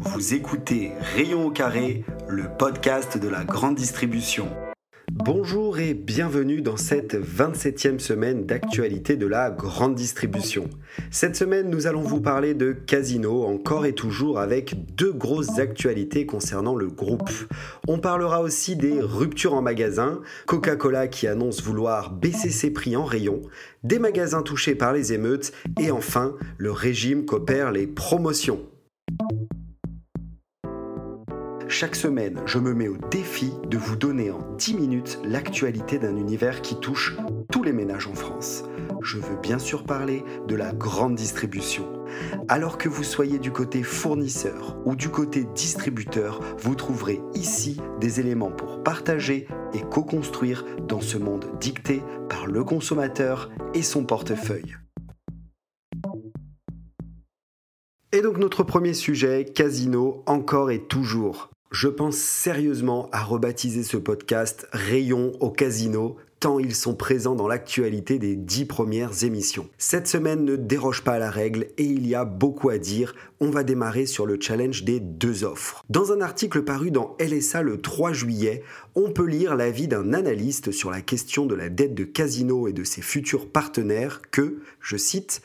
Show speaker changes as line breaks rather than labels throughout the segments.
Vous écoutez Rayon au carré, le podcast de la grande distribution. Bonjour et bienvenue dans cette 27e semaine d'actualité de la grande distribution. Cette semaine, nous allons vous parler de Casino, encore et toujours avec deux grosses actualités concernant le groupe. On parlera aussi des ruptures en magasin, Coca-Cola qui annonce vouloir baisser ses prix en rayon, des magasins touchés par les émeutes et enfin le régime qu'opèrent les promotions. Chaque semaine, je me mets au défi de vous donner en 10 minutes l'actualité d'un univers qui touche tous les ménages en France. Je veux bien sûr parler de la grande distribution. Alors que vous soyez du côté fournisseur ou du côté distributeur, vous trouverez ici des éléments pour partager et co-construire dans ce monde dicté par le consommateur et son portefeuille. Et donc notre premier sujet, casino, encore et toujours. Je pense sérieusement à rebaptiser ce podcast Rayon au casino, tant ils sont présents dans l'actualité des dix premières émissions. Cette semaine ne déroge pas à la règle et il y a beaucoup à dire. On va démarrer sur le challenge des deux offres. Dans un article paru dans LSA le 3 juillet, on peut lire l'avis d'un analyste sur la question de la dette de Casino et de ses futurs partenaires que, je cite,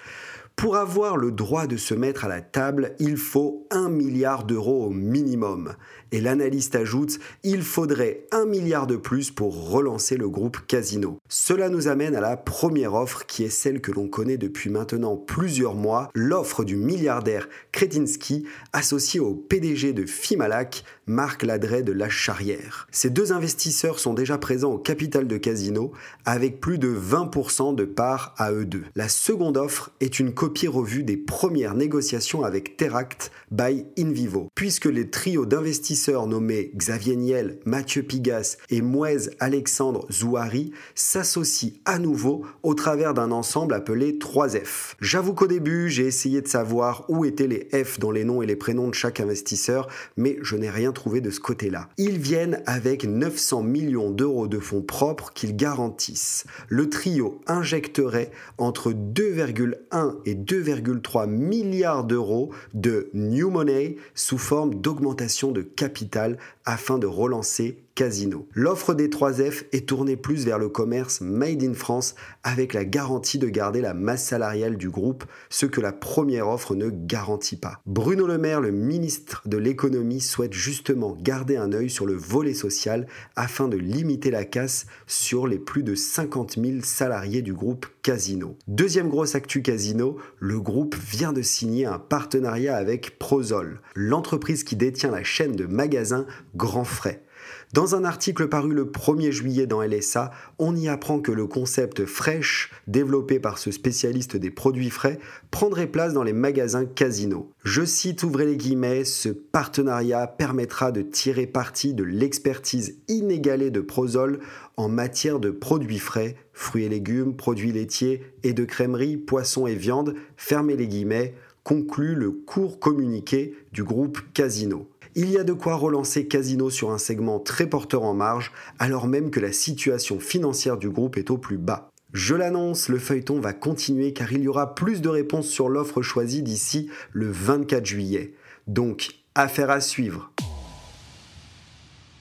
pour avoir le droit de se mettre à la table, il faut un milliard d'euros au minimum. Et l'analyste ajoute, il faudrait un milliard de plus pour relancer le groupe Casino. Cela nous amène à la première offre qui est celle que l'on connaît depuis maintenant plusieurs mois, l'offre du milliardaire Kretinsky associé au PDG de Fimalac, Marc Ladret de La Charrière. Ces deux investisseurs sont déjà présents au capital de Casino avec plus de 20% de parts à eux deux. La seconde offre est une copie revue des premières négociations avec Teract by Invivo, puisque les trios d'investisseurs nommés Xavier Niel, Mathieu Pigas et Mouez Alexandre Zouari s'associent à nouveau au travers d'un ensemble appelé 3F. J'avoue qu'au début, j'ai essayé de savoir où étaient les F dans les noms et les prénoms de chaque investisseur, mais je n'ai rien trouvé de ce côté-là. Ils viennent avec 900 millions d'euros de fonds propres qu'ils garantissent. Le trio injecterait entre 2,1 et 2,3 milliards d'euros de new money sous forme d'augmentation de capital afin de relancer Casino. L'offre des 3F est tournée plus vers le commerce made in France avec la garantie de garder la masse salariale du groupe, ce que la première offre ne garantit pas. Bruno Le Maire, le ministre de l'économie, souhaite justement garder un œil sur le volet social afin de limiter la casse sur les plus de 50 000 salariés du groupe Casino. Deuxième grosse actu Casino, le groupe vient de signer un partenariat avec Prozol, l'entreprise qui détient la chaîne de magasins Grand Frais. Dans un article paru le 1er juillet dans LSA, on y apprend que le concept fraîche, développé par ce spécialiste des produits frais, prendrait place dans les magasins Casino. Je cite, ouvrez les guillemets, ce partenariat permettra de tirer parti de l'expertise inégalée de Prozol en matière de produits frais, fruits et légumes, produits laitiers et de crèmerie, poissons et viande, fermez les guillemets, conclut le court communiqué du groupe Casino. Il y a de quoi relancer Casino sur un segment très porteur en marge, alors même que la situation financière du groupe est au plus bas. Je l'annonce, le feuilleton va continuer car il y aura plus de réponses sur l'offre choisie d'ici le 24 juillet. Donc, affaire à suivre.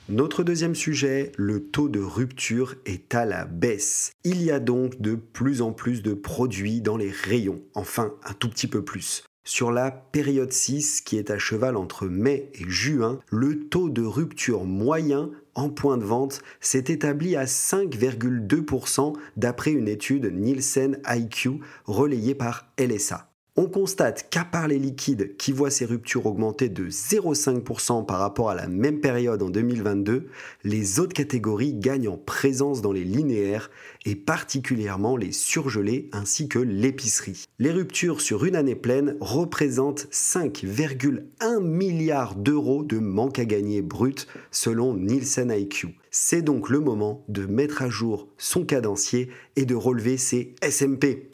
Notre deuxième sujet, le taux de rupture est à la baisse. Il y a donc de plus en plus de produits dans les rayons, enfin un tout petit peu plus. Sur la période 6, qui est à cheval entre mai et juin, le taux de rupture moyen en point de vente s'est établi à 5,2% d'après une étude Nielsen IQ relayée par LSA. On constate qu'à part les liquides qui voient ces ruptures augmenter de 0,5% par rapport à la même période en 2022, les autres catégories gagnent en présence dans les linéaires et particulièrement les surgelés ainsi que l'épicerie. Les ruptures sur une année pleine représentent 5,1 milliards d'euros de manque à gagner brut selon Nielsen IQ. C'est donc le moment de mettre à jour son cadencier et de relever ses SMP.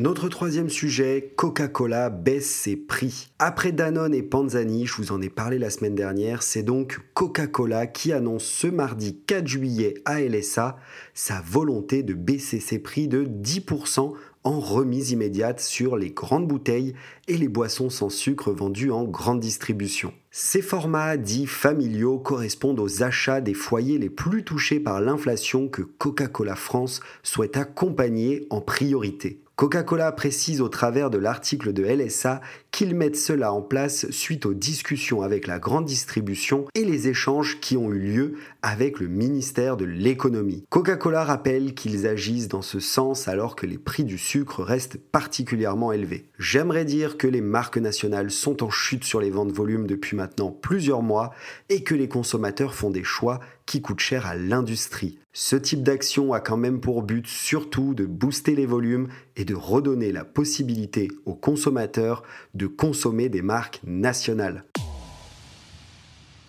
Notre troisième sujet, Coca-Cola baisse ses prix. Après Danone et Panzani, je vous en ai parlé la semaine dernière, c'est donc Coca-Cola qui annonce ce mardi 4 juillet à LSA sa volonté de baisser ses prix de 10% en remise immédiate sur les grandes bouteilles et les boissons sans sucre vendues en grande distribution. Ces formats dits familiaux correspondent aux achats des foyers les plus touchés par l'inflation que Coca-Cola France souhaite accompagner en priorité. Coca-Cola précise au travers de l'article de LSA qu'ils mettent cela en place suite aux discussions avec la grande distribution et les échanges qui ont eu lieu avec le ministère de l'économie. Coca-Cola rappelle qu'ils agissent dans ce sens alors que les prix du sucre restent particulièrement élevés. J'aimerais dire que les marques nationales sont en chute sur les ventes volume depuis maintenant plusieurs mois et que les consommateurs font des choix qui coûtent cher à l'industrie. Ce type d'action a quand même pour but surtout de booster les volumes et de redonner la possibilité aux consommateurs de consommer des marques nationales.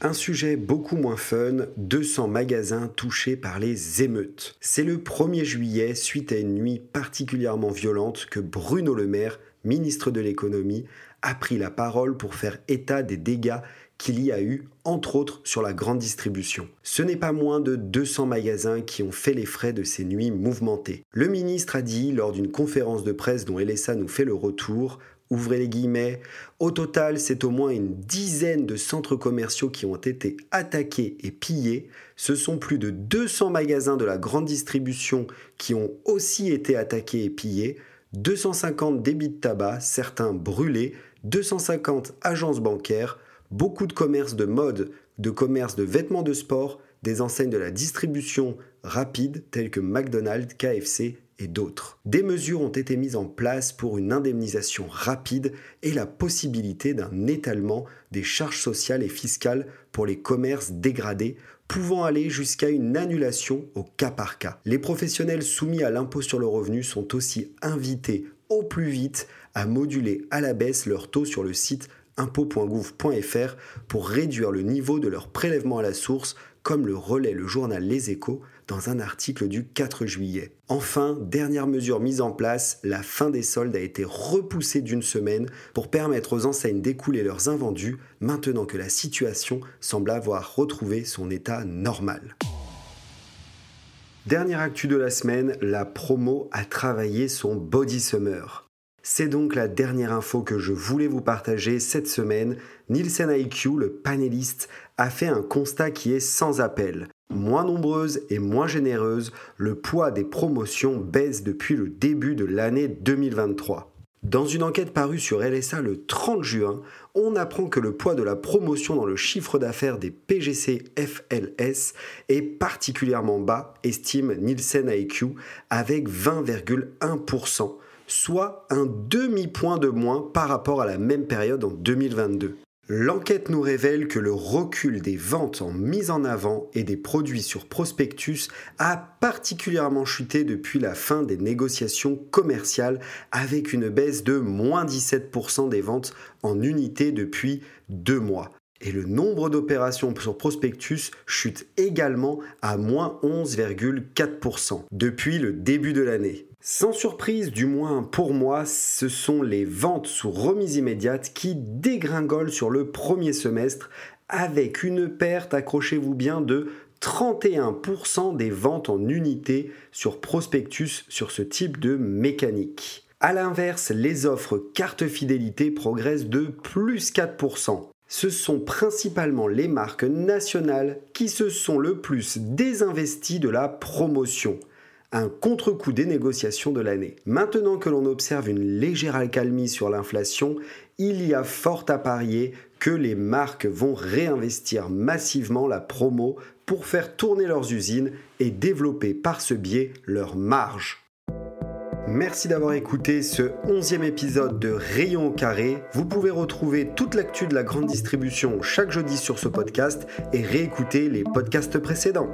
Un sujet beaucoup moins fun, 200 magasins touchés par les émeutes. C'est le 1er juillet, suite à une nuit particulièrement violente, que Bruno Le Maire, ministre de l'économie, a pris la parole pour faire état des dégâts qu'il y a eu, entre autres, sur la grande distribution. Ce n'est pas moins de 200 magasins qui ont fait les frais de ces nuits mouvementées. Le ministre a dit, lors d'une conférence de presse dont LSA nous fait le retour, ouvrez les guillemets, au total, c'est au moins une dizaine de centres commerciaux qui ont été attaqués et pillés. Ce sont plus de 200 magasins de la grande distribution qui ont aussi été attaqués et pillés. 250 débits de tabac, certains brûlés, 250 agences bancaires, beaucoup de commerces de mode, de commerces de vêtements de sport, des enseignes de la distribution rapide telles que McDonald's, KFC et d'autres. Des mesures ont été mises en place pour une indemnisation rapide et la possibilité d'un étalement des charges sociales et fiscales pour les commerces dégradés, pouvant aller jusqu'à une annulation au cas par cas. Les professionnels soumis à l'impôt sur le revenu sont aussi invités au plus vite à moduler à la baisse leur taux sur le site impôt.gouv.fr pour réduire le niveau de leur prélèvement à la source, comme le relaie le journal Les Échos dans un article du 4 juillet. Enfin, dernière mesure mise en place, la fin des soldes a été repoussée d'une semaine pour permettre aux enseignes d'écouler leurs invendus maintenant que la situation semble avoir retrouvé son état normal. Dernière actu de la semaine, la promo a travaillé son body summer. C'est donc la dernière info que je voulais vous partager cette semaine. Nielsen IQ, le panéliste, a fait un constat qui est sans appel. Moins nombreuse et moins généreuse, le poids des promotions baisse depuis le début de l'année 2023. Dans une enquête parue sur LSA le 30 juin, on apprend que le poids de la promotion dans le chiffre d'affaires des PGC FLS est particulièrement bas, estime Nielsen IQ, avec 20,1% soit un demi-point de moins par rapport à la même période en 2022. L'enquête nous révèle que le recul des ventes en mise en avant et des produits sur prospectus a particulièrement chuté depuis la fin des négociations commerciales avec une baisse de moins 17% des ventes en unité depuis deux mois. Et le nombre d'opérations sur prospectus chute également à moins 11,4% depuis le début de l'année. Sans surprise, du moins pour moi, ce sont les ventes sous remise immédiate qui dégringolent sur le premier semestre avec une perte, accrochez-vous bien, de 31% des ventes en unité sur prospectus sur ce type de mécanique. A l'inverse, les offres carte fidélité progressent de plus 4%. Ce sont principalement les marques nationales qui se sont le plus désinvesties de la promotion un contre-coup des négociations de l'année. Maintenant que l'on observe une légère accalmie sur l'inflation, il y a fort à parier que les marques vont réinvestir massivement la promo pour faire tourner leurs usines et développer par ce biais leurs marges. Merci d'avoir écouté ce onzième épisode de Rayon au carré. Vous pouvez retrouver toute l'actu de la grande distribution chaque jeudi sur ce podcast et réécouter les podcasts précédents.